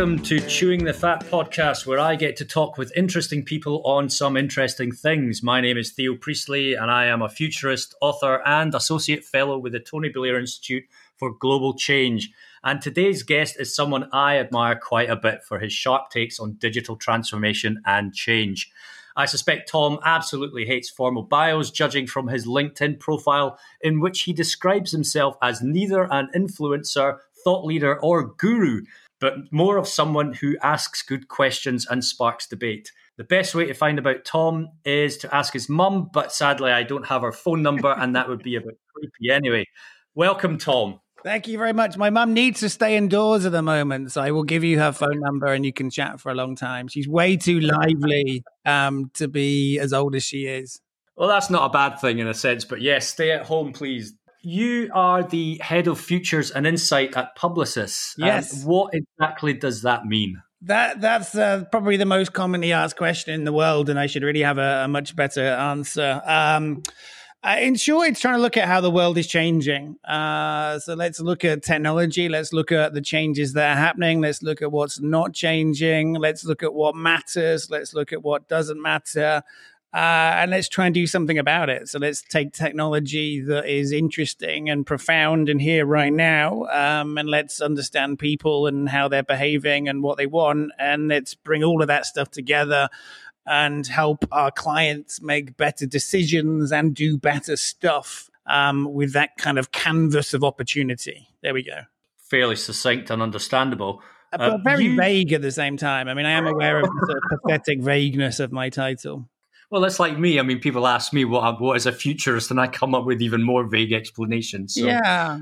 welcome to Chewing the Fat podcast, where I get to talk with interesting people on some interesting things. My name is Theo Priestley, and I am a futurist, author, and associate fellow with the Tony Blair Institute for Global Change. And today's guest is someone I admire quite a bit for his sharp takes on digital transformation and change. I suspect Tom absolutely hates formal bios, judging from his LinkedIn profile, in which he describes himself as neither an influencer, thought leader, or guru, but more of someone who asks good questions and sparks debate. The best way to find about Tom is to ask his mum, but sadly, I don't have her phone number, and that would be a bit creepy anyway. Welcome, Tom. Thank you very much. My mum needs to stay indoors at the moment, so I will give you her phone number and you can chat for a long time. She's way too lively um, to be as old as she is. Well, that's not a bad thing in a sense, but yes, stay at home, please. You are the head of futures and insight at Publicis. Yes. what exactly does that mean? That that's uh, probably the most commonly asked question in the world, and I should really have a, a much better answer. Um, uh, in short, it's trying to look at how the world is changing. Uh, so let's look at technology. Let's look at the changes that are happening. Let's look at what's not changing. Let's look at what matters. Let's look at what doesn't matter. Uh, and let's try and do something about it. So let's take technology that is interesting and profound and here right now, um, and let's understand people and how they're behaving and what they want, and let's bring all of that stuff together and help our clients make better decisions and do better stuff um, with that kind of canvas of opportunity. There we go. Fairly succinct and understandable. Uh, but uh, very you... vague at the same time. I mean, I am aware of the sort of pathetic vagueness of my title. Well, that's like me. I mean, people ask me what what is a futurist, and I come up with even more vague explanations. So. Yeah.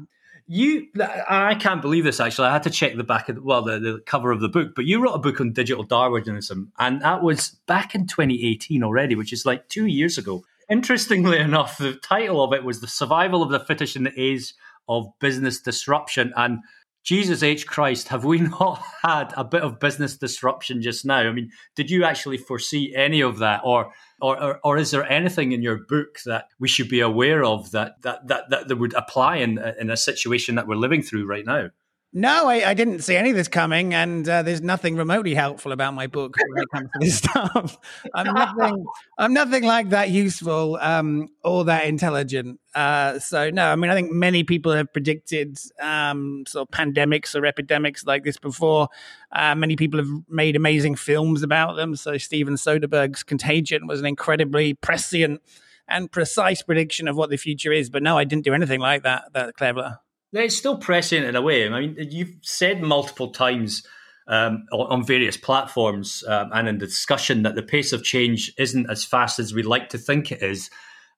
You, I can't believe this. Actually, I had to check the back of the, well, the, the cover of the book. But you wrote a book on digital Darwinism, and that was back in 2018 already, which is like two years ago. Interestingly enough, the title of it was "The Survival of the Fittest in the Age of Business Disruption," and Jesus H. Christ, have we not had a bit of business disruption just now? I mean, did you actually foresee any of that, or or, or, or is there anything in your book that we should be aware of that that that, that, would apply in in a situation that we're living through right now? No, I, I, didn't see any of this coming, and uh, there's nothing remotely helpful about my book when it comes to this stuff. I'm nothing, I'm nothing like that useful um, or that intelligent. Uh, so no, I mean, I think many people have predicted um, sort of pandemics or epidemics like this before. Uh, many people have made amazing films about them. So Steven Soderbergh's Contagion was an incredibly prescient and precise prediction of what the future is. But no, I didn't do anything like that. That clever. It's still prescient in a way. I mean, you've said multiple times um, on, various platforms um, and in the discussion that the pace of change isn't as fast as we'd like to think it is.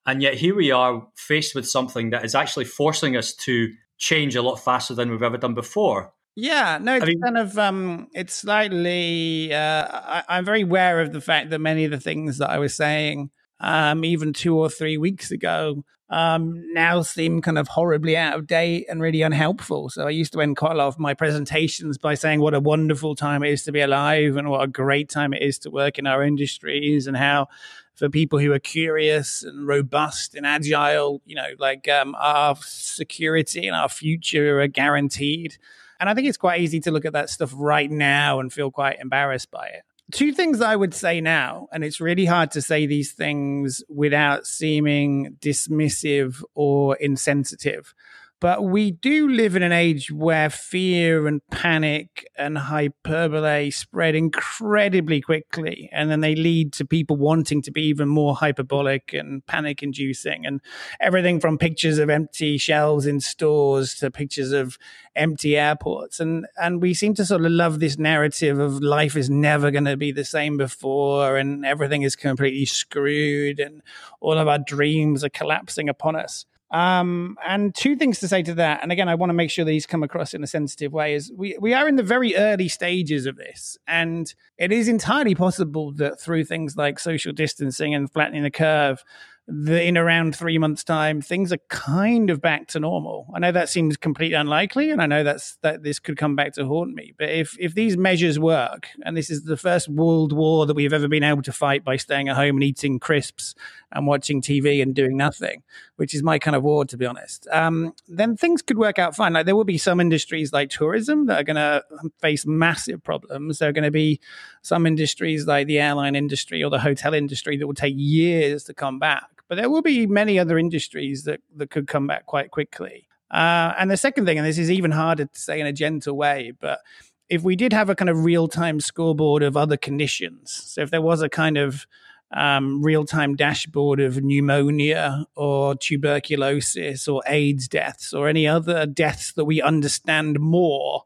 And yet here we are faced with something that is actually forcing us to change a lot faster than we've ever done before. Yeah, no, it's I mean, kind of um, it's slightly. Uh, I, I'm very aware of the fact that many of the things that I was saying, um, even two or three weeks ago, um, now seem kind of horribly out of date and really unhelpful. So I used to end quite a lot of my presentations by saying what a wonderful time it is to be alive and what a great time it is to work in our industries and how for people who are curious and robust and agile, you know, like um, our security and our future are guaranteed. And I think it's quite easy to look at that stuff right now and feel quite embarrassed by it two things I would say now, and it's really hard to say these things without seeming dismissive or insensitive. But we do live in an age where fear and panic and hyperbole spread incredibly quickly. And then they lead to people wanting to be even more hyperbolic and panic inducing. And everything from pictures of empty shelves in stores to pictures of empty airports. And, and we seem to sort of love this narrative of life is never going to be the same before and everything is completely screwed and all of our dreams are collapsing upon us. Um, and two things to say to that, and again, I want to make sure these come across in a sensitive way. Is we we are in the very early stages of this, and it is entirely possible that through things like social distancing and flattening the curve, that in around three months' time, things are kind of back to normal. I know that seems completely unlikely, and I know that's that this could come back to haunt me. But if if these measures work, and this is the first world war that we've ever been able to fight by staying at home and eating crisps and watching TV and doing nothing, which is my kind of ward, to be honest, um, then things could work out fine. Like there will be some industries like tourism that are going to face massive problems. There are going to be some industries like the airline industry or the hotel industry that will take years to come back. But there will be many other industries that, that could come back quite quickly. Uh, and the second thing, and this is even harder to say in a gentle way, but if we did have a kind of real time scoreboard of other conditions, so if there was a kind of um, real time dashboard of pneumonia or tuberculosis or AIDS deaths or any other deaths that we understand more,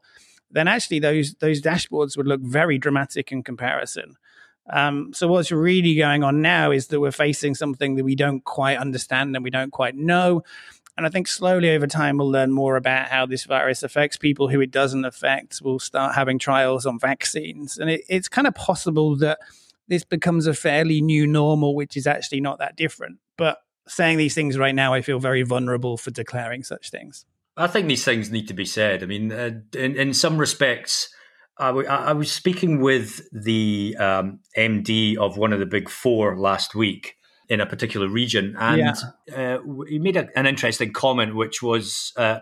then actually those those dashboards would look very dramatic in comparison. Um, so what's really going on now is that we're facing something that we don't quite understand and we don't quite know. And I think slowly over time, we'll learn more about how this virus affects people who it doesn't affect. We'll start having trials on vaccines. And it, it's kind of possible that this becomes a fairly new normal, which is actually not that different. But saying these things right now, I feel very vulnerable for declaring such things. I think these things need to be said. I mean, uh, in, in some respects, I, w- I was speaking with the um, MD of one of the big four last week in a particular region. And yeah. uh, he made a, an interesting comment, which was uh,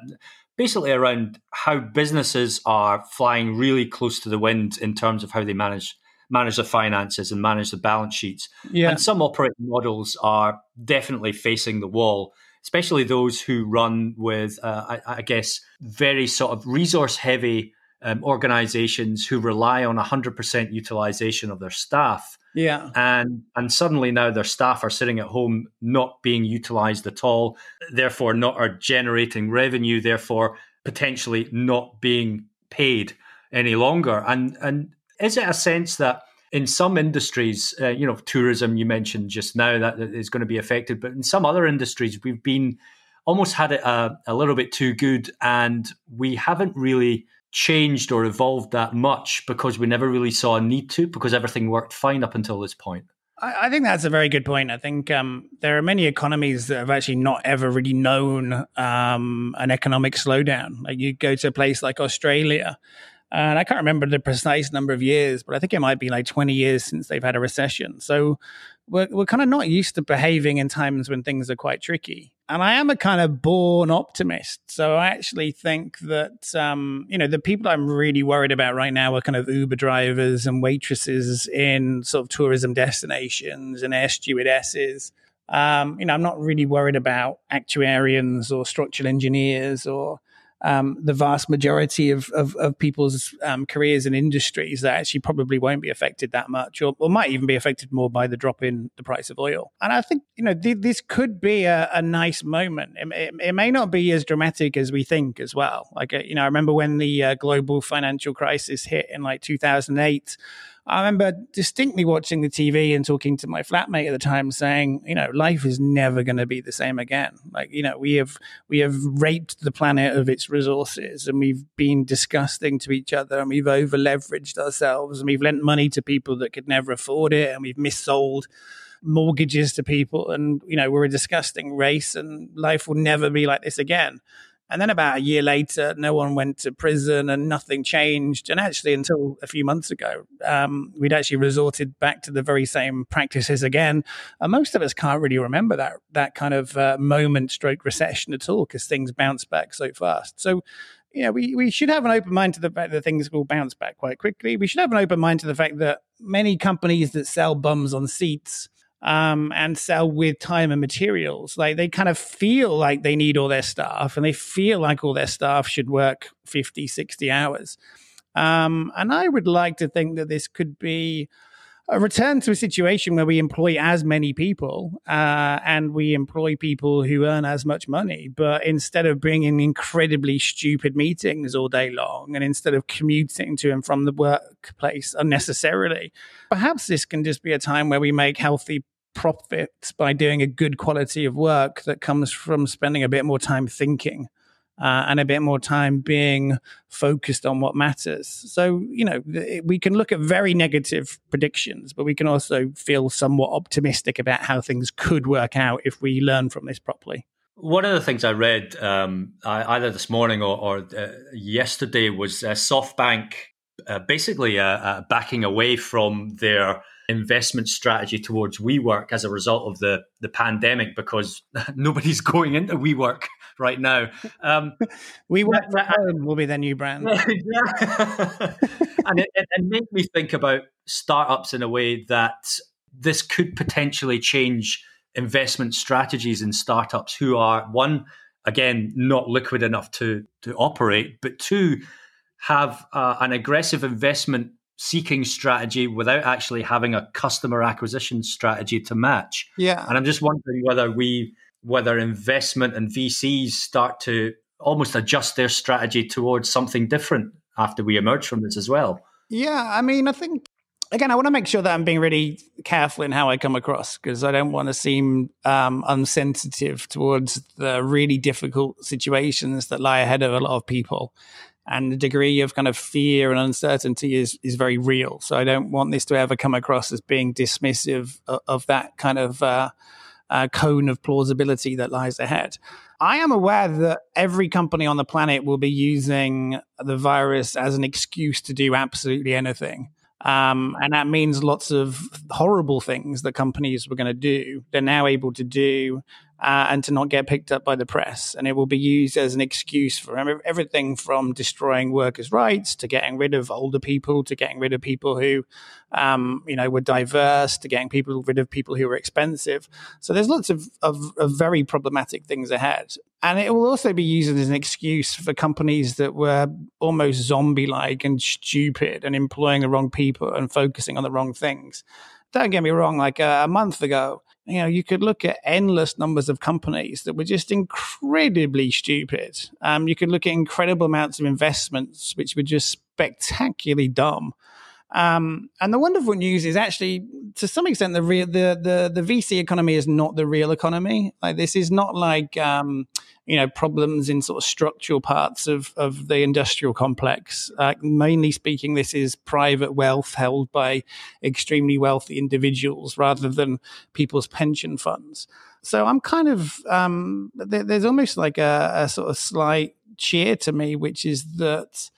basically around how businesses are flying really close to the wind in terms of how they manage manage the finances and manage the balance sheets. Yeah. And some operating models are definitely facing the wall, especially those who run with, uh, I, I, guess, very sort of resource heavy um, organizations who rely on 100% utilization of their staff. Yeah. And and suddenly now their staff are sitting at home not being utilized at all, therefore not are generating revenue, therefore potentially not being paid any longer. And and is it a sense that in some industries, uh, you know, tourism you mentioned just now that is going to be affected, but in some other industries we've been almost had it a, a little bit too good, and we haven't really changed or evolved that much because we never really saw a need to because everything worked fine up until this point. I, think that's a very good point. I think um, there are many economies that have actually not ever really known um, an economic slowdown. Like you go to a place like Australia, and I can't remember the precise number of years, but I think it might be like 20 years since they've had a recession. So we're, we're kind of not used to behaving in times when things are quite tricky. And I am a kind of born optimist. So I actually think that, um, you know, the people I'm really worried about right now are kind of Uber drivers and waitresses in sort of tourism destinations and air stewardesses. Um, you know, I'm not really worried about actuarians or structural engineers or um, the vast majority of, of, of people's um, careers and industries that actually probably won't be affected that much or, or, might even be affected more by the drop in the price of oil. And I think, you know, th- this could be a, a nice moment. It, it, it, may not be as dramatic as we think as well. Like, uh, you know, I remember when the uh, global financial crisis hit in like 2008 I remember distinctly watching the TV and talking to my flatmate at the time, saying, you know, life is never going to be the same again. Like, you know, we have we have raped the planet of its resources, and we've been disgusting to each other, and we've over leveraged ourselves, and we've lent money to people that could never afford it, and we've missold mortgages to people, and you know, we're a disgusting race, and life will never be like this again. And then about a year later, no one went to prison and nothing changed. And actually, until a few months ago, um, we'd actually resorted back to the very same practices again. And most of us can't really remember that that kind of uh, moment stroke recession at all because things bounce back so fast. So you know, we, we should have an open mind to the fact that things will bounce back quite quickly. We should have an open mind to the fact that many companies that sell bums on seats um, and sell with time and materials. Like they kind of feel like they need all their staff and they feel like all their staff should work 50, 60 hours. Um, and I would like to think that this could be a return to a situation where we employ as many people uh, and we employ people who earn as much money. But instead of bringing incredibly stupid meetings all day long and instead of commuting to and from the workplace unnecessarily, perhaps this can just be a time where we make healthy profits by doing a good quality of work that comes from spending a bit more time thinking uh, and a bit more time being focused on what matters. So, you know, we can look at very negative predictions, but we can also feel somewhat optimistic about how things could work out if we learn from this properly. One of the things I read um, either this morning or, or uh, yesterday was uh, SoftBank uh, basically uh, uh, backing away from their investment strategy towards WeWork as a result of the the pandemic because nobody's going into WeWork right now. Um, WeWork will be their new brand, and it, it, it made me think about startups in a way that this could potentially change investment strategies in startups who are one again not liquid enough to to operate, but two have uh, an aggressive investment seeking strategy without actually having a customer acquisition strategy to match. Yeah. And I'm just wondering whether we whether investment and VCs start to almost adjust their strategy towards something different after we emerge from this as well. Yeah, I mean, I think again, I want to make sure that I'm being really careful in how I come across because I don't want to seem um, unsensitive towards the really difficult situations that lie ahead of a lot of people and the degree of kind of fear and uncertainty is is very real. So I don't want this to ever come across as being dismissive of, of that kind of uh, uh, cone of plausibility that lies ahead. I am aware that every company on the planet will be using the virus as an excuse to do absolutely anything. Um, and that means lots of horrible things that companies were going to do, they're now able to do uh, and to not get picked up by the press. And it will be used as an excuse for everything from destroying workers' rights to getting rid of older people to getting rid of people who, um, you know, were diverse to getting people rid of people who were expensive. So there's lots of, of, of very problematic things ahead. And it will also be used as an excuse for companies that were almost zombie like and stupid and employing the wrong people and focusing on the wrong things. Don't get me wrong, like uh, a month ago, you know, you could look at endless numbers of companies that were just incredibly stupid. Um, you could look at incredible amounts of investments which were just spectacularly dumb. Um, and the wonderful news is actually, to some extent, the real the, the the VC economy is not the real economy. Like this is not like um, you know problems in sort of structural parts of of the industrial complex. Uh, mainly speaking, this is private wealth held by extremely wealthy individuals rather than people's pension funds. So I'm kind of um, there, there's almost like a, a sort of slight cheer to me, which is that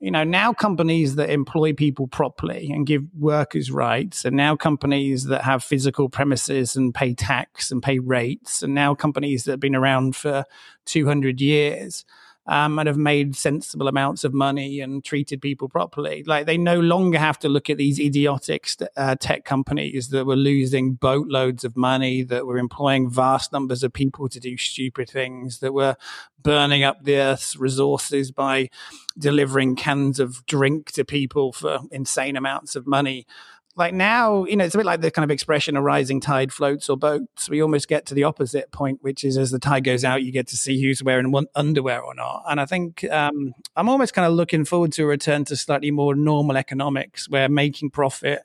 you know, now companies that employ people properly and give workers rights, and now companies that have physical premises and pay tax and pay rates, and now companies that have been around for 200 years um, and have made sensible amounts of money and treated people properly. Like they no longer have to look at these idiotic uh, tech companies that were losing boatloads of money, that were employing vast numbers of people to do stupid things, that were burning up the earth's resources by delivering cans of drink to people for insane amounts of money like now, you know, it's a bit like the kind of expression a rising tide floats or boats. We almost get to the opposite point, which is as the tide goes out, you get to see who's wearing underwear or not. And I think um, I'm almost kind of looking forward to a return to slightly more normal economics where making profit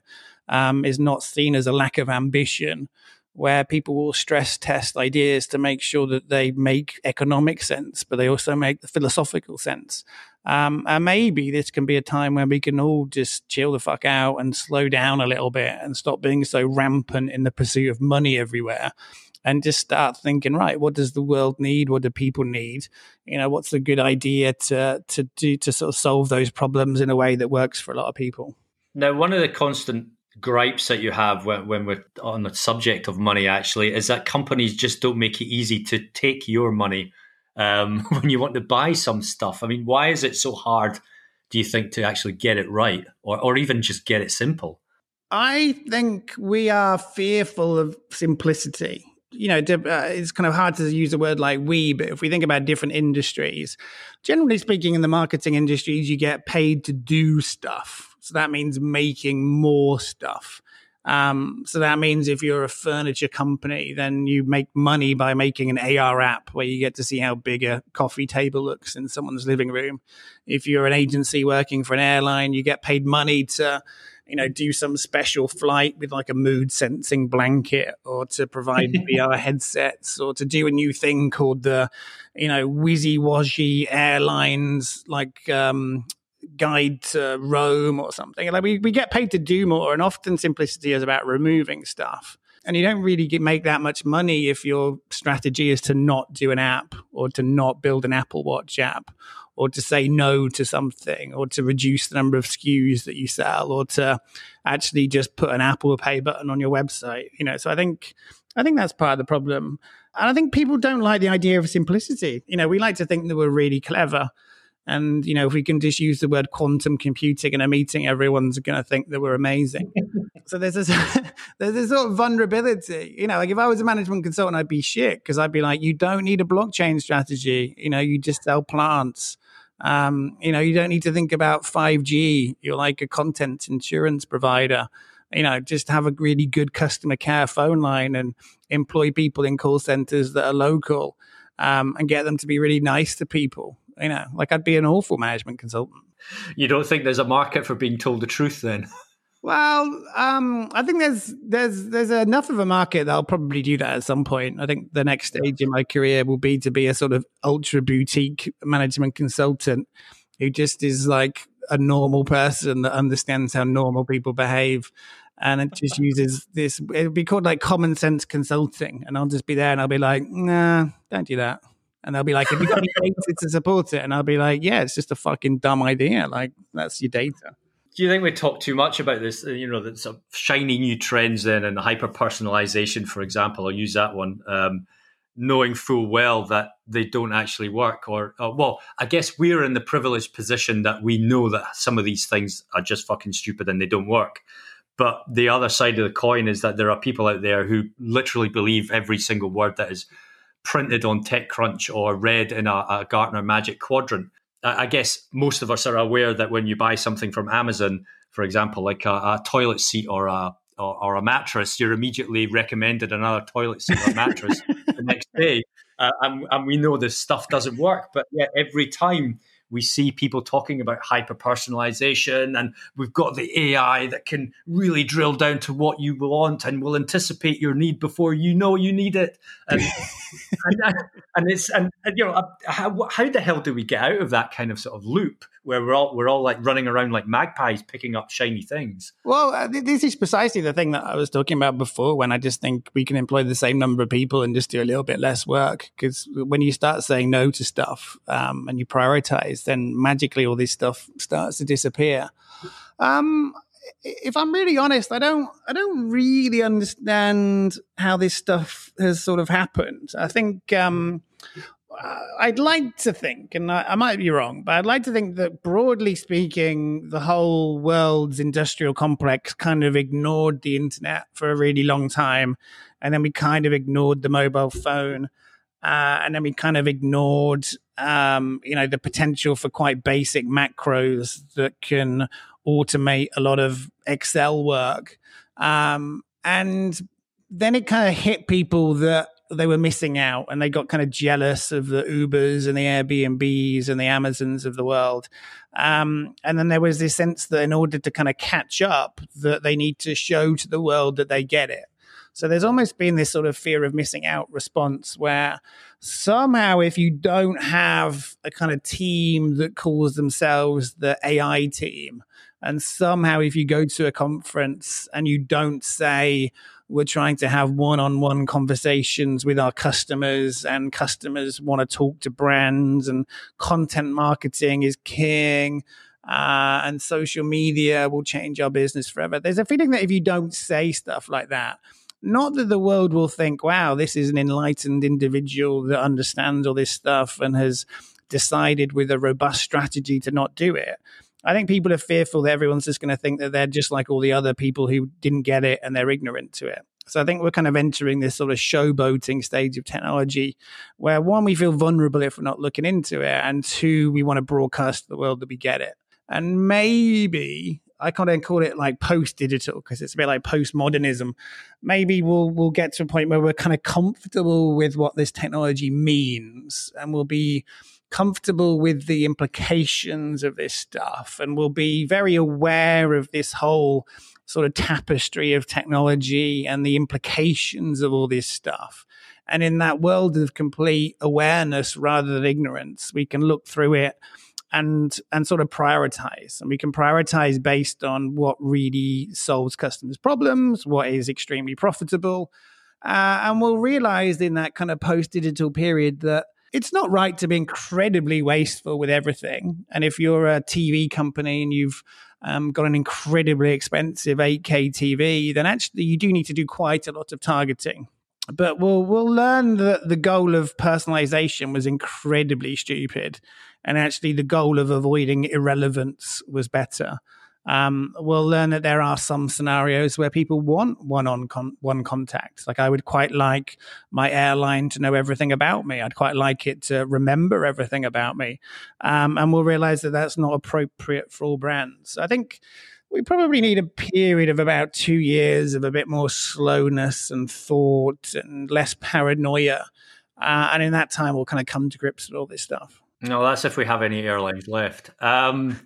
um, is not seen as a lack of ambition, where people will stress test ideas to make sure that they make economic sense, but they also make the philosophical sense. Um, and maybe this can be a time where we can all just chill the fuck out and slow down a little bit and stop being so rampant in the pursuit of money everywhere and just start thinking, right, what does the world need? What do people need? You know, what's a good idea to, to do to sort of solve those problems in a way that works for a lot of people? Now, one of the constant gripes that you have when, when we're on the subject of money actually is that companies just don't make it easy to take your money um, when you want to buy some stuff. I mean, why is it so hard, do you think, to actually get it right or, or even just get it simple? I think we are fearful of simplicity. You know, uh, it's kind of hard to use a word like we, but if we think about different industries, generally speaking, in the marketing industries, you get paid to do stuff. So that means making more stuff. Um, so that means if you're a furniture company, then you make money by making an AR app where you get to see how big a coffee table looks in someone's living room. If you're an agency working for an airline, you get paid money to, you know, do some special flight with like a mood sensing blanket or to provide VR headsets or to do a new thing called the, you know, Wizzy Washy Airlines, like, um, guide to Rome or something. Like we, we get paid to do more, and often simplicity is about removing stuff. And you don't really get, make that much money if your strategy is to not do an app or to not build an Apple Watch app or to say no to something or to reduce the number of SKUs that you sell or to actually just put an Apple Pay button on your website. You know, so I think I think that's part of the problem. And I think people don't like the idea of simplicity. You know, we like to think that we're really clever. And, you know, if we can just use the word quantum computing in a meeting, everyone's going to think that we're amazing. so there's this, there's this sort of vulnerability. You know, like if I was a management consultant, I'd be shit because I'd be like, you don't need a blockchain strategy. You know, you just sell plants. Um, you know, you don't need to think about 5G. You're like a content insurance provider you know, just have a really good customer care phone line and employ people in call centers that are local um, and get them to be really nice to people. You know, like I'd be an awful management consultant. You don't think there's a market for being told the truth then? Well, um, I think there's there's there's enough of a market that I'll probably do that at some point. I think the next stage in my career will be to be a sort of ultra boutique management consultant who just is like a normal person that understands how normal people behave and it just uses this. It would be called like common sense consulting, and I'll just be there and I'll be like, nah, don't do that. And they'll be like, have you got any data to support it? And I'll be like, yeah, it's just a fucking dumb idea. Like that's your data. Do you think we talk too much about this? You know, the sort of shiny new trends then and hyper personalization, for example. I'll use that one. Um, knowing full well that they don't actually work or, or, well i guess we're in the privileged position that we know that some of these things are just fucking stupid and they don't work but the other side of the coin is that there are people out there who literally believe every single word that is printed on TechCrunch or read in a, a Gartner Magic Quadrant. I, guess most of us are aware that when you buy something from Amazon, for example, like a, a toilet seat or a or, or, a mattress, you're immediately recommended another toilet seat or mattress the next day. Uh, and, and, we know this stuff doesn't work, but yet every time we see people talking about hyper personalization, and we've got the AI that can really drill down to what you want and will anticipate your need before you know you need it. And, and, and, it's and, and, you know uh, how, how the hell do we get out of that kind of sort of loop where we're all we're all like running around like magpies picking up shiny things? Well, uh, this is precisely the thing that I was talking about before. When I just think we can employ the same number of people and just do a little bit less work, because when you start saying no to stuff um, and you prioritize then magically all this stuff starts to disappear. Um, if I'm really honest, I don't I don't really understand how this stuff has sort of happened. I think um, I'd like to think, and I, I, might be wrong, but I'd like to think that broadly speaking, the whole world's industrial complex kind of ignored the internet for a really long time, and then we kind of ignored the mobile phone. Uh, and then we kind of ignored, um, you know, the potential for quite basic macros that can automate a lot of Excel work. Um, and then it kind of hit people that they were missing out and they got kind of jealous of the Ubers and the Airbnbs and the Amazons of the world. Um, and then there was this sense that in order to kind of catch up, that they need to show to the world that they get it. So there's almost been this sort of fear of missing out response where somehow, if you don't have a kind of team that calls themselves the AI team, and somehow if you go to a conference and you don't say, we're trying to have one-on-one conversations with our customers and customers want to talk to brands and content marketing is king uh, and social media will change our business forever there's a feeling that if you don't say stuff like that not that the world will think, wow, this is an enlightened individual that understands all this stuff and has decided with a robust strategy to not do it. I think people are fearful that everyone's just going to think that they're just like all the other people who didn't get it and they're ignorant to it. So I think we're kind of entering this sort of showboating stage of technology where one, we feel vulnerable if we're not looking into it, and two, we want to broadcast to the world that we get it. And maybe I can't of call it like post digital because it's a bit like postmodernism. Maybe we'll we'll get to a point where we're kind of comfortable with what this technology means, and we'll be comfortable with the implications of this stuff, and we'll be very aware of this whole sort of tapestry of technology and the implications of all this stuff. And in that world of complete awareness rather than ignorance, we can look through it and and sort of prioritize and we can prioritize based on what really solves customers problems what is extremely profitable uh, and we'll realize in that kind of post digital period that it's not right to be incredibly wasteful with everything. And if you're a TV company and you've um, got an incredibly expensive 8K TV, then actually you do need to do quite a lot of targeting. But we'll we'll learn that the goal of personalization was incredibly stupid, and actually the goal of avoiding irrelevance was better um, we'll learn that there are some scenarios where people want one on con- one contact. Like I would quite like my airline to know everything about me. I'd quite like it to remember everything about me. Um, and we'll realize that that's not appropriate for all brands. I think we probably need a period of about two years of a bit more slowness and thought and less paranoia. Uh, and in that time, we'll kind of come to grips with all this stuff. No, that's if we have any airlines left. Um,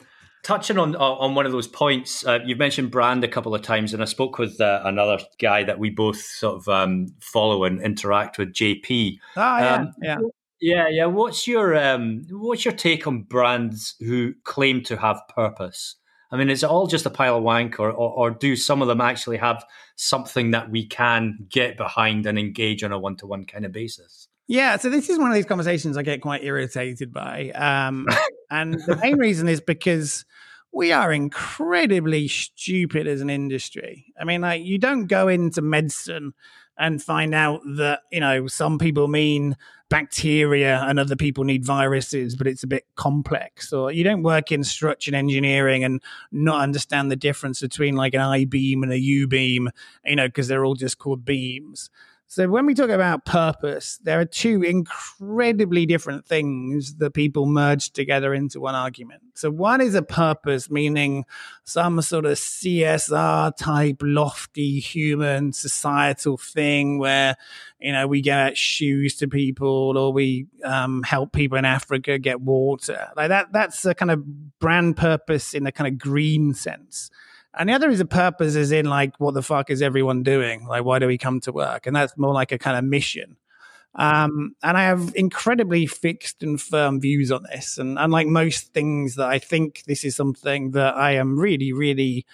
touching on on one of those points, uh, you've mentioned brand a couple of times, and I spoke with uh, another guy that we both sort of um, follow and interact with, JP. Ah, yeah, um, yeah. Yeah, yeah. What's your um, what's your take on brands who claim to have purpose? I mean, is it all just a pile of wank, or, or, or do some of them actually have something that we can get behind and engage on a one to one kind of basis? Yeah, so this is one of these conversations I get quite irritated by. Um, and the main reason is because we are incredibly stupid as an industry. I mean, like, you don't go into medicine and find out that, you know, some people mean bacteria and other people need viruses, but it's a bit complex. Or you don't work in structural engineering and not understand the difference between like an I beam and a U beam, you know, because they're all just called beams. So when we talk about purpose, there are two incredibly different things that people merge together into one argument. So one is a purpose, meaning some sort of CSR type, lofty human societal thing where, you know, we get shoes to people or we um, help people in Africa get water. Like that, that's a kind of brand purpose in a kind of green sense. And the other is a purpose, is in like, what the fuck is everyone doing? Like, why do we come to work? And that's more like a kind of mission. Um, and I have incredibly fixed and firm views on this. And unlike most things that I think this is something that I am really, really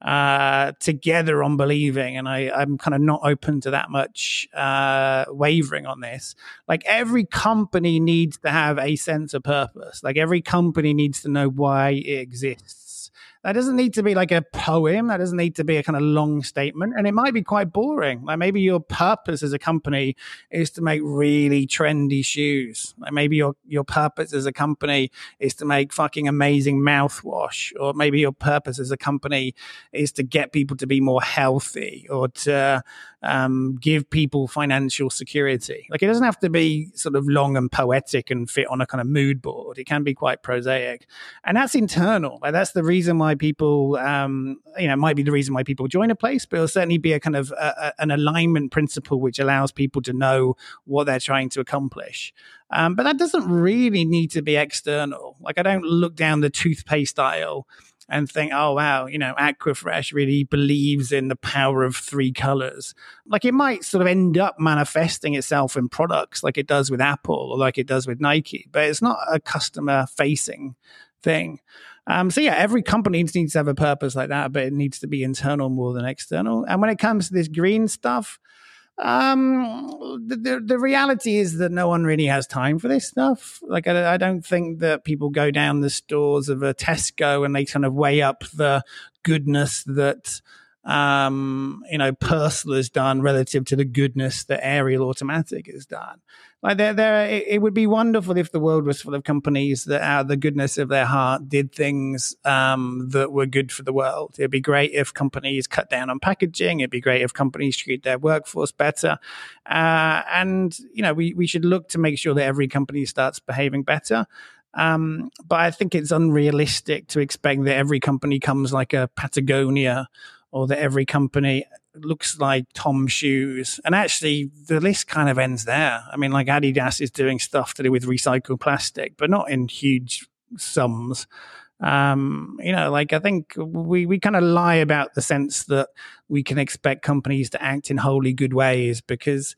uh, together on believing, and I, I'm kind of not open to that much uh, wavering on this. Like every company needs to have a sense of purpose. Like every company needs to know why it exists that doesn't need to be like a poem. That doesn't need to be a kind of long statement. And it might be quite boring. Like maybe your purpose as a company is to make really trendy shoes. Like maybe your, your purpose as a company is to make fucking amazing mouthwash. Or maybe your purpose as a company is to get people to be more healthy or to um, give people financial security. Like it doesn't have to be sort of long and poetic and fit on a kind of mood board. It can be quite prosaic, and that's internal. Like that's the reason why people, um, you know, might be the reason why people join a place, but it'll certainly be a kind of a, a, an alignment principle which allows people to know what they're trying to accomplish. Um, but that doesn't really need to be external. Like I don't look down the toothpaste aisle and think, oh, wow, you know, Aquafresh really believes in the power of three colors. Like it might sort of end up manifesting itself in products like it does with Apple or like it does with Nike, but it's not a customer facing thing. Um, so yeah, every company needs to have a purpose like that, but it needs to be internal more than external. And when it comes to this green stuff, um, the, the reality is that no one really has time for this stuff. Like, I, I, don't think that people go down the stores of a Tesco and they kind of weigh up the goodness that um, you know, Persil has done relative to the goodness that Ariel Automatic has done. Like there, there, it, it, would be wonderful if the world was full of companies that, out of the goodness of their heart, did things um, that were good for the world. It'd be great if companies cut down on packaging. It'd be great if companies treat their workforce better. Uh, and you know, we we should look to make sure that every company starts behaving better. Um, but I think it's unrealistic to expect that every company comes like a Patagonia or that every company looks like Tom shoes. And actually, the list kind of ends there. I mean, like Adidas is doing stuff to do with recycled plastic, but not in huge sums. Um, you know, like I think we, we kind of lie about the sense that we can expect companies to act in wholly good ways because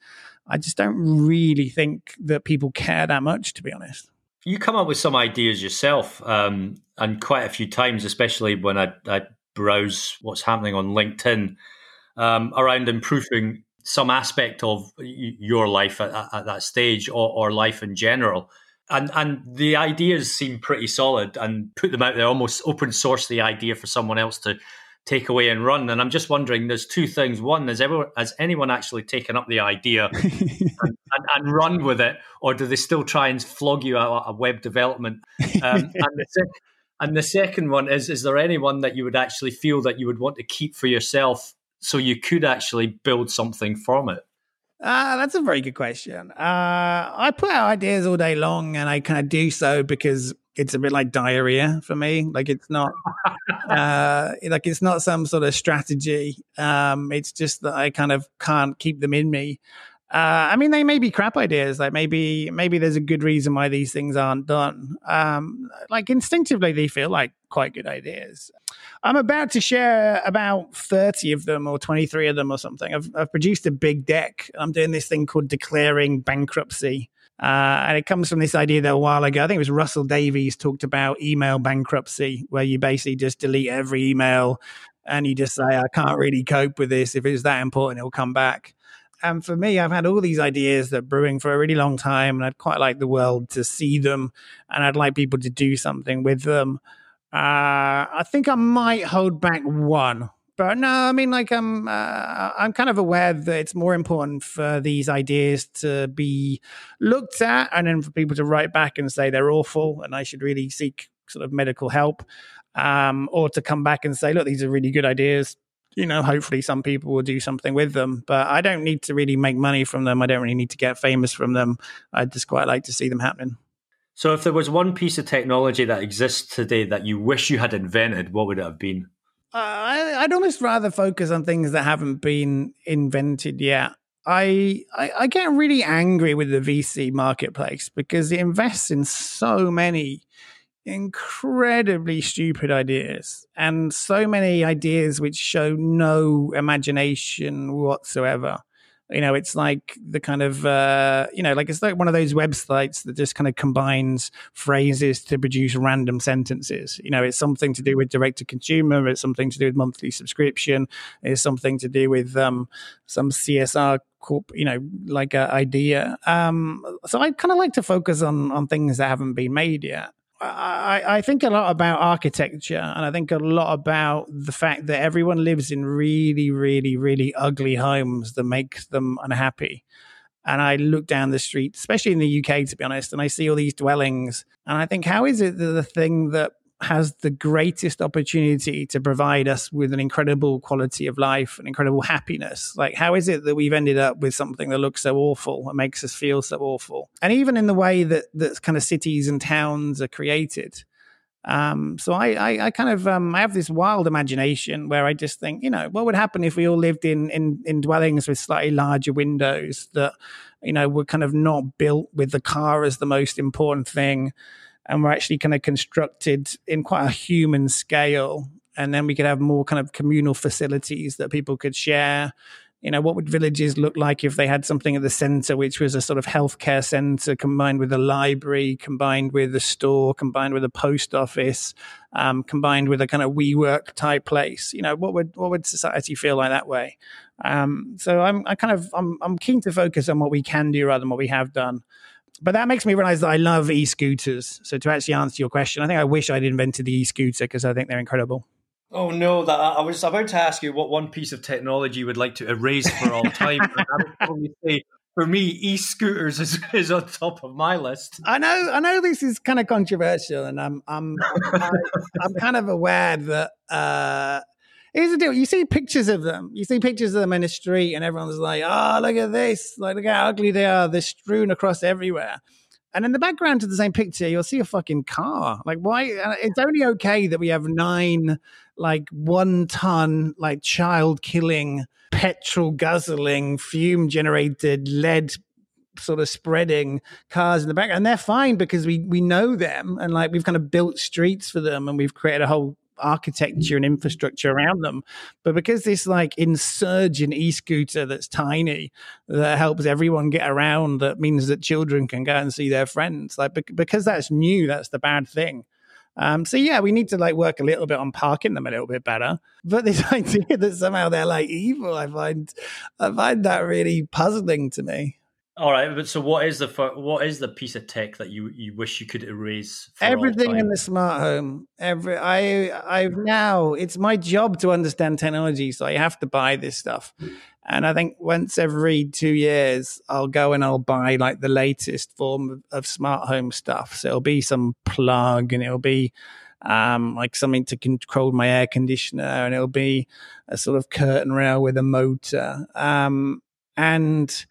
I just don't really think that people care that much, to be honest. You come up with some ideas yourself, um, and quite a few times, especially when I, I browse what's happening on LinkedIn um, around improving some aspect of your life at, at that stage or, or life in general. And and the ideas seem pretty solid and put them out there, almost open source the idea for someone else to take away and run. And I'm just wondering, there's two things. One, has, ever, has anyone actually taken up the idea and, and, and, run with it, or do they still try and flog you out a web development? Um, and, the sec- and the second one is, is there anyone that you would actually feel that you would want to keep for yourself so you could actually build something from it? Uh, that's a very good question. Uh, I put out ideas all day long, and I kind of do so because it's a bit like diarrhea for me. Like it's not, uh, like it's not some sort of strategy. Um, it's just that I kind of can't keep them in me. Uh, I mean, they may be crap ideas. Like maybe, maybe there's a good reason why these things aren't done. Um, like instinctively, they feel like quite good ideas. I'm about to share about 30 of them or 23 of them or something. I've, I've produced a big deck. I'm doing this thing called declaring bankruptcy. Uh, and it comes from this idea that a while ago, I think it was Russell Davies talked about email bankruptcy, where you basically just delete every email and you just say, I can't really cope with this. If it's that important, it'll come back. And for me, I've had all these ideas that brewing for a really long time, and I'd quite like the world to see them, and I'd like people to do something with them. Uh, I think I might hold back one but no, I mean, like I'm, uh, I'm kind of aware that it's more important for these ideas to be looked at, and then for people to write back and say they're awful, and I should really seek sort of medical help, um, or to come back and say, look, these are really good ideas. You know, hopefully some people will do something with them, but I don't need to really make money from them. I don't really need to get famous from them. I just quite like to see them happening. So, if there was one piece of technology that exists today that you wish you had invented, what would it have been? Uh, I, I'd almost rather focus on things that haven't been invented yet. I, I, I get really angry with the VC marketplace because it invests in so many incredibly stupid ideas and so many ideas which show no imagination whatsoever. You know it's like the kind of uh, you know like it's like one of those websites that just kind of combines phrases to produce random sentences. You know it's something to do with direct to consumer it's something to do with monthly subscription it's something to do with um, some csr corp you know like a idea. Um, so i kind of like to focus on on things that haven't been made yet I, I, think a lot about architecture and I think a lot about the fact that everyone lives in really, really, really ugly homes that makes them unhappy. And I look down the street, especially in the UK, to be honest, and I see all these dwellings. And I think, how is it that the thing that has the greatest opportunity to provide us with an incredible quality of life and incredible happiness. Like, how is it that we've ended up with something that looks so awful and makes us feel so awful? And even in the way that that kind of cities and towns are created. Um, so I, I, I, kind of um, I have this wild imagination where I just think, you know, what would happen if we all lived in in, in dwellings with slightly larger windows that, you know, were kind of not built with the car as the most important thing and we're actually kind of constructed in quite a human scale. And then we could have more kind of communal facilities that people could share. You know, what would villages look like if they had something at the center, which was a sort of healthcare center combined with a library, combined with a store, combined with a post office, um, combined with a kind of WeWork type place? You know, what would what would society feel like that way? Um, so I'm I kind of I'm I'm keen to focus on what we can do rather than what we have done but that makes me realize that I love e-scooters. So to actually answer your question, I think I wish I'd invented the e-scooter because I think they're incredible. Oh no! That I was about to ask you what one piece of technology you would like to erase for all time. I would probably say for me, e-scooters is, is on top of my list. I know, I know this is kind of controversial, and I'm, I'm, I'm, I'm kind of aware that uh, here's the deal. You see pictures of them. You see pictures of them in the street, and everyone's like, "Oh, look at this! Like, look how ugly they are. They're strewn across everywhere." And in the background to the same picture, you'll see a fucking car. Like, why? Uh, it's only okay that we have nine, like, one ton, like, child killing, petrol guzzling, fume generated, lead sort of spreading cars in the back and they're fine because we we know them and like we've kind of built streets for them and we've created a whole architecture and infrastructure around them. But because this like insurgent e-scooter that's tiny that helps everyone get around, that means that children can go and see their friends. Like because that's new, that's the bad thing. Um, so yeah, we need to like work a little bit on parking them a little bit better. But this idea that somehow they're like evil, I find I find that really puzzling to me. All right, but so what is the what is the piece of tech that you you wish you could erase? Everything in the smart home. Every I I've now it's my job to understand technology, so I have to buy this stuff. And I think once every two years, I'll go and I'll buy like the latest form of, of smart home stuff. So it'll be some plug, and it'll be um, like something to control my air conditioner, and it'll be a sort of curtain rail with a motor. Um, and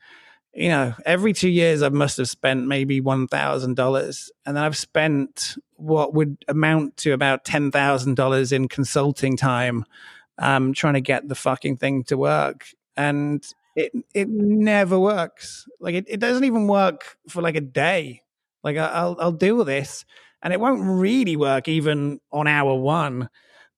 you know, every two years I must have spent maybe one thousand dollars, and then I've spent what would amount to about ten thousand dollars in consulting time, um, trying to get the fucking thing to work, and it it never works. Like it, it doesn't even work for like a day. Like I'll I'll do this, and it won't really work even on hour one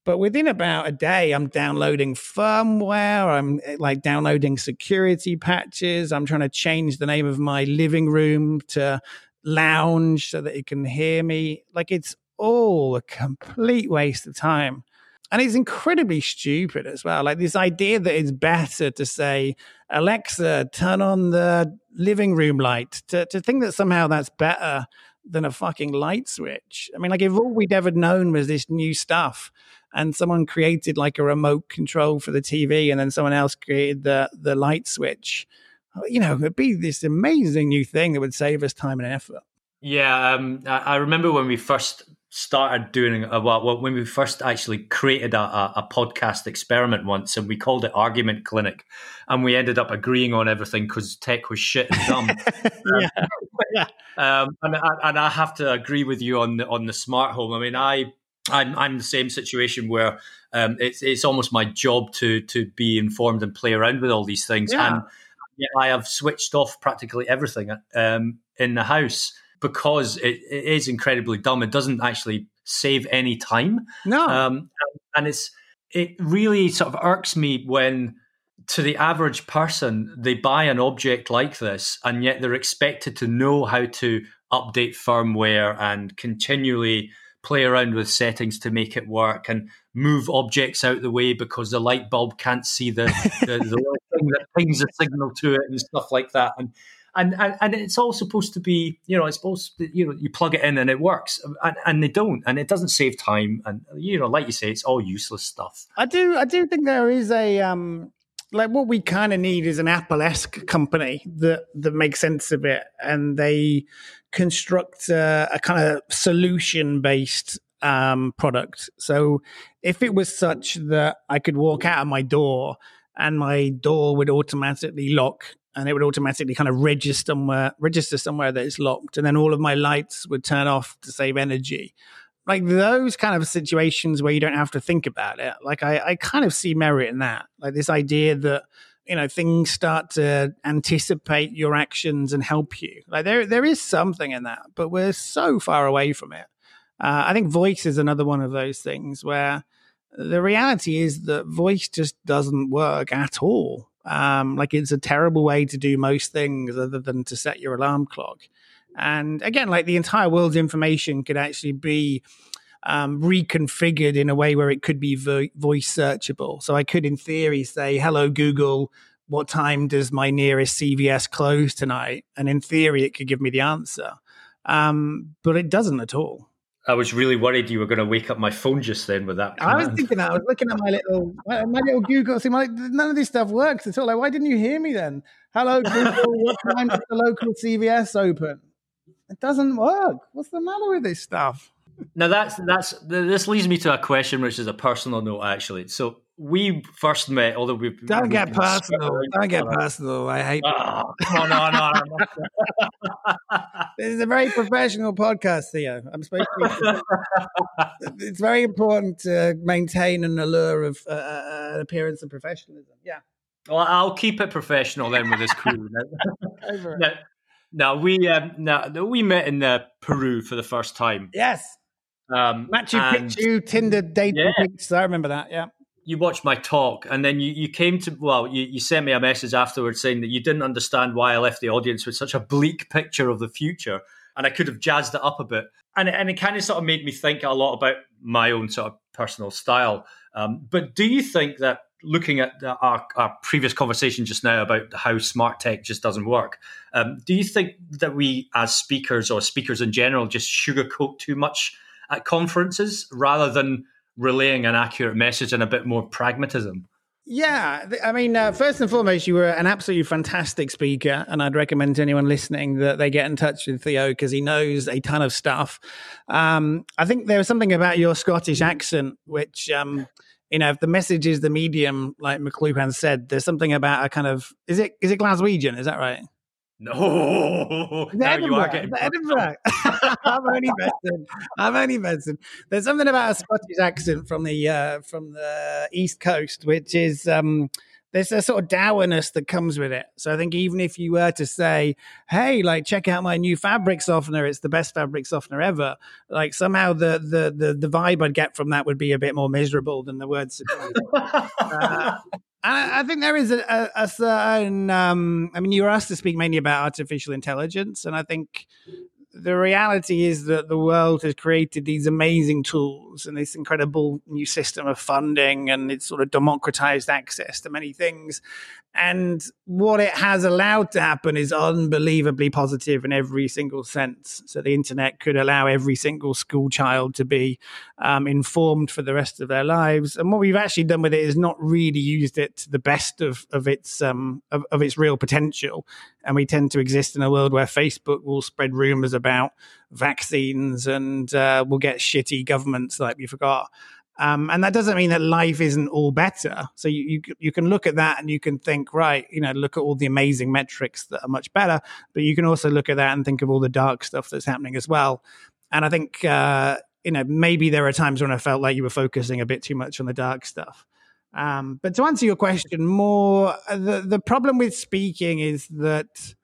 but within about a day, I'm downloading firmware. I'm eh, like downloading security patches. I'm trying to change the name of my living room to lounge so that it can hear me. Like it's all a complete waste of time. And it's incredibly stupid as well. Like this idea that it's better to say, Alexa, turn on the living room light, to, to think that somehow that's better than a fucking light switch. I mean, like if all we'd ever known was this new stuff, and someone created like a remote control for the TV, and then someone else created the the light switch. You know, it'd be this amazing new thing that would save us time and effort. Yeah, um, I remember when we first started doing a, well, when we first actually created a, a, podcast experiment once, and we called it Argument Clinic, and we ended up agreeing on everything because tech was shit and dumb. yeah. yeah. Um, and, and I have to agree with you on the on the smart home. I mean, I I'm I'm the same situation where um, it's it's almost my job to to be informed and play around with all these things, yeah. and I have switched off practically everything um, in the house because it, it is incredibly dumb. It doesn't actually save any time. No, um, and it's it really sort of irks me when to the average person they buy an object like this and yet they're expected to know how to update firmware and continually play around with settings to make it work and move objects out the way because the light bulb can't see the, the, the thing that pings a signal to it and stuff like that. And, and, and and it's all supposed to be, you know, it's supposed to, you know, you plug it in and it works, and, and they don't, and it doesn't save time, and you know, like you say, it's all useless stuff. I do, I do think there is a um, like what we kind of need is an Apple-esque company that that makes sense of it, and they construct a, a kind of solution based um, product. So if it was such that I could walk out of my door and my door would automatically lock and it would automatically kind of register somewhere, register somewhere that it's locked, and then all of my lights would turn off to save energy. Like those kind of situations where you don't have to think about it. Like I, I kind of see merit in that. Like this idea that you know things start to anticipate your actions and help you. Like there there is something in that but we're so far away from it. Uh, i think voice is another one of those things where the reality is that voice just doesn't work at all. Um, like it's a terrible way to do most things other than to set your alarm clock. And again like the entire world's information could actually be um, reconfigured in a way where it could be vo- voice searchable. So I could, in theory, say, "Hello, Google." What time does my nearest CVS close tonight? And in theory, it could give me the answer, um, but it doesn't at all. I was really worried you were going to wake up my phone just then with that. Command. I was thinking that. I was looking at my little my, my little Google thing. Like, none of this stuff works at all. Like, why didn't you hear me then? Hello, Google. what time does the local CVS open? It doesn't work. What's the matter with this stuff? Now that's that's this leads me to a question, which is a personal note, actually. So we first met, although we don't we've get personal. Don't get personal. I hate. Oh, no, no, no. no. this is a very professional podcast, Theo. I'm supposed to. it's very important to maintain an allure of uh, uh, appearance of professionalism. Yeah. Well, I'll keep it professional then with this crew. now, now we um, now we met in uh, Peru for the first time. Yes. Um, Machu Picchu, Tinder dating yeah. pics. I remember that. Yeah. You watched my talk, and then you, you came to well, you, you sent me a message afterwards saying that you didn't understand why I left the audience with such a bleak picture of the future. and I could have jazzed it up a bit. And, and it kind of sort of made me think a lot about my own sort of personal style. Um, but do you think that looking at the, our, our, previous conversation just now about how smart tech just doesn't work, um, do you think that we, as speakers or speakers in general, just sugarcoat too much at conferences rather than relaying an accurate message and a bit more pragmatism? Yeah, I mean, uh, first and foremost, you were an absolutely fantastic speaker, and I'd recommend to anyone listening that they get in touch with Theo because he knows a ton of stuff. Um, I think there was something about your Scottish accent which, um, you know, if the message is the medium, like McLuhan said, there's something about a kind of is it is it Glaswegian? Is that right? No, you are getting Edinburgh. I'm only messing. I'm only messing. There's something about a Scottish accent from the uh, from the East Coast, which is um, there's a sort of dourness that comes with it. So I think even if you were to say, "Hey, like check out my new fabric softener. It's the best fabric softener ever," like somehow the the the, the vibe I'd get from that would be a bit more miserable than the words. uh, I, think there is a, a, a certain. Um, I mean, you were asked to speak mainly about artificial intelligence, and I think the reality is that the world has created these amazing tools and this incredible new system of funding, and it's sort of democratized access to many things. And what it has allowed to happen is unbelievably positive in every single sense. So the internet could allow every single school child to be um, informed for the rest of their lives. And what we've actually done with it is not really used it to the best of, of its um, of, of its real potential. And we tend to exist in a world where Facebook will spread rumors about vaccines and uh, we'll get shitty governments like we forgot. Um, and that doesn't mean that life isn't all better. So you, you, you can look at that and you can think, right, you know, look at all the amazing metrics that are much better. But you can also look at that and think of all the dark stuff that's happening as well. And I think uh, you know maybe there are times when I felt like you were focusing a bit too much on the dark stuff. Um, but to answer your question more, the the problem with speaking is that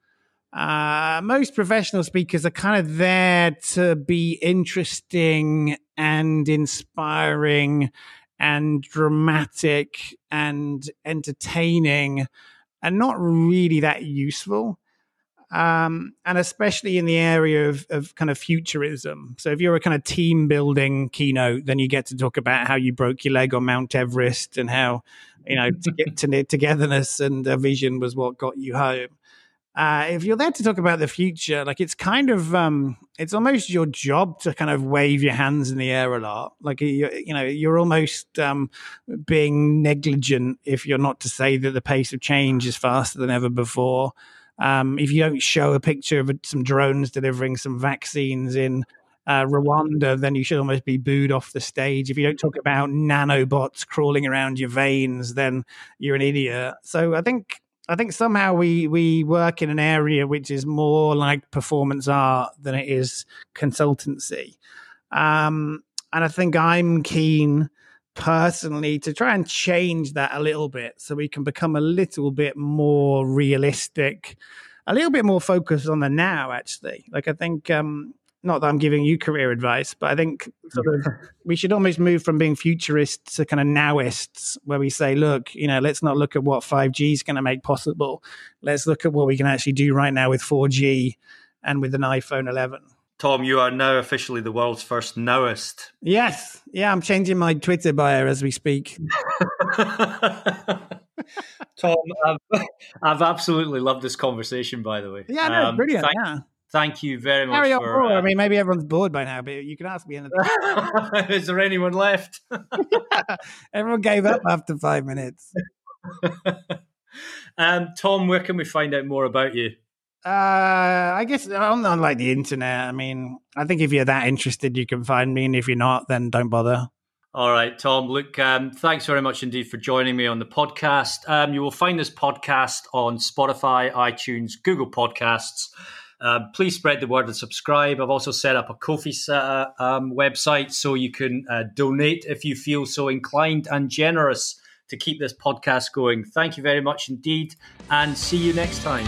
uh, most professional speakers are kind of there to be interesting and inspiring and dramatic and entertaining and not really that useful. Um, and especially in the area of, of kind of futurism. So, if you're a kind of team building keynote, then you get to talk about how you broke your leg on Mount Everest and how, you know, to get to togetherness and a vision was what got you home. Uh, if you're there to talk about the future, like it's kind of, um, it's almost your job to kind of wave your hands in the air a lot. Like you, you know, you're almost um, being negligent if you're not to say that the pace of change is faster than ever before. Um, if you don't show a picture of some drones delivering some vaccines in uh, Rwanda, then you should almost be booed off the stage. If you don't talk about nanobots crawling around your veins, then you're an idiot. So I think I think somehow we we work in an area which is more like performance art than it is consultancy. Um, and I think I'm keen personally to try and change that a little bit so we can become a little bit more realistic, a little bit more focused on the now, actually. Like, I think um, not that I'm giving you career advice, but I think sort of we should almost move from being futurists to kind of nowists, where we say, look, you know, let's not look at what 5G is going to make possible. Let's look at what we can actually do right now with 4G and with an iPhone 11. Tom, you are now officially the world's first nowist. Yes. Yeah, I'm changing my Twitter bio as we speak. Tom, I've, I've, absolutely loved this conversation, by the way. Yeah, no, um, brilliant. Thank, yeah thank you very much. Carry on for, uh, I mean, maybe everyone's bored by now, but you can ask me anything. Is there anyone left? Everyone gave up after five minutes. um, Tom, where can we find out more about you? Uh, I guess on, on like the internet. I mean, I think if you're that interested, you can find me, and if you're not, then don't bother. All right, Tom. Look, um, thanks very much indeed for joining me on the podcast. Um, you will find this podcast on Spotify, iTunes, Google Podcasts. Uh, please spread the word and subscribe. I've also set up a Ko-fi uh, um, website so you can uh, donate if you feel so inclined and generous to keep this podcast going. Thank you very much indeed, and see you next time.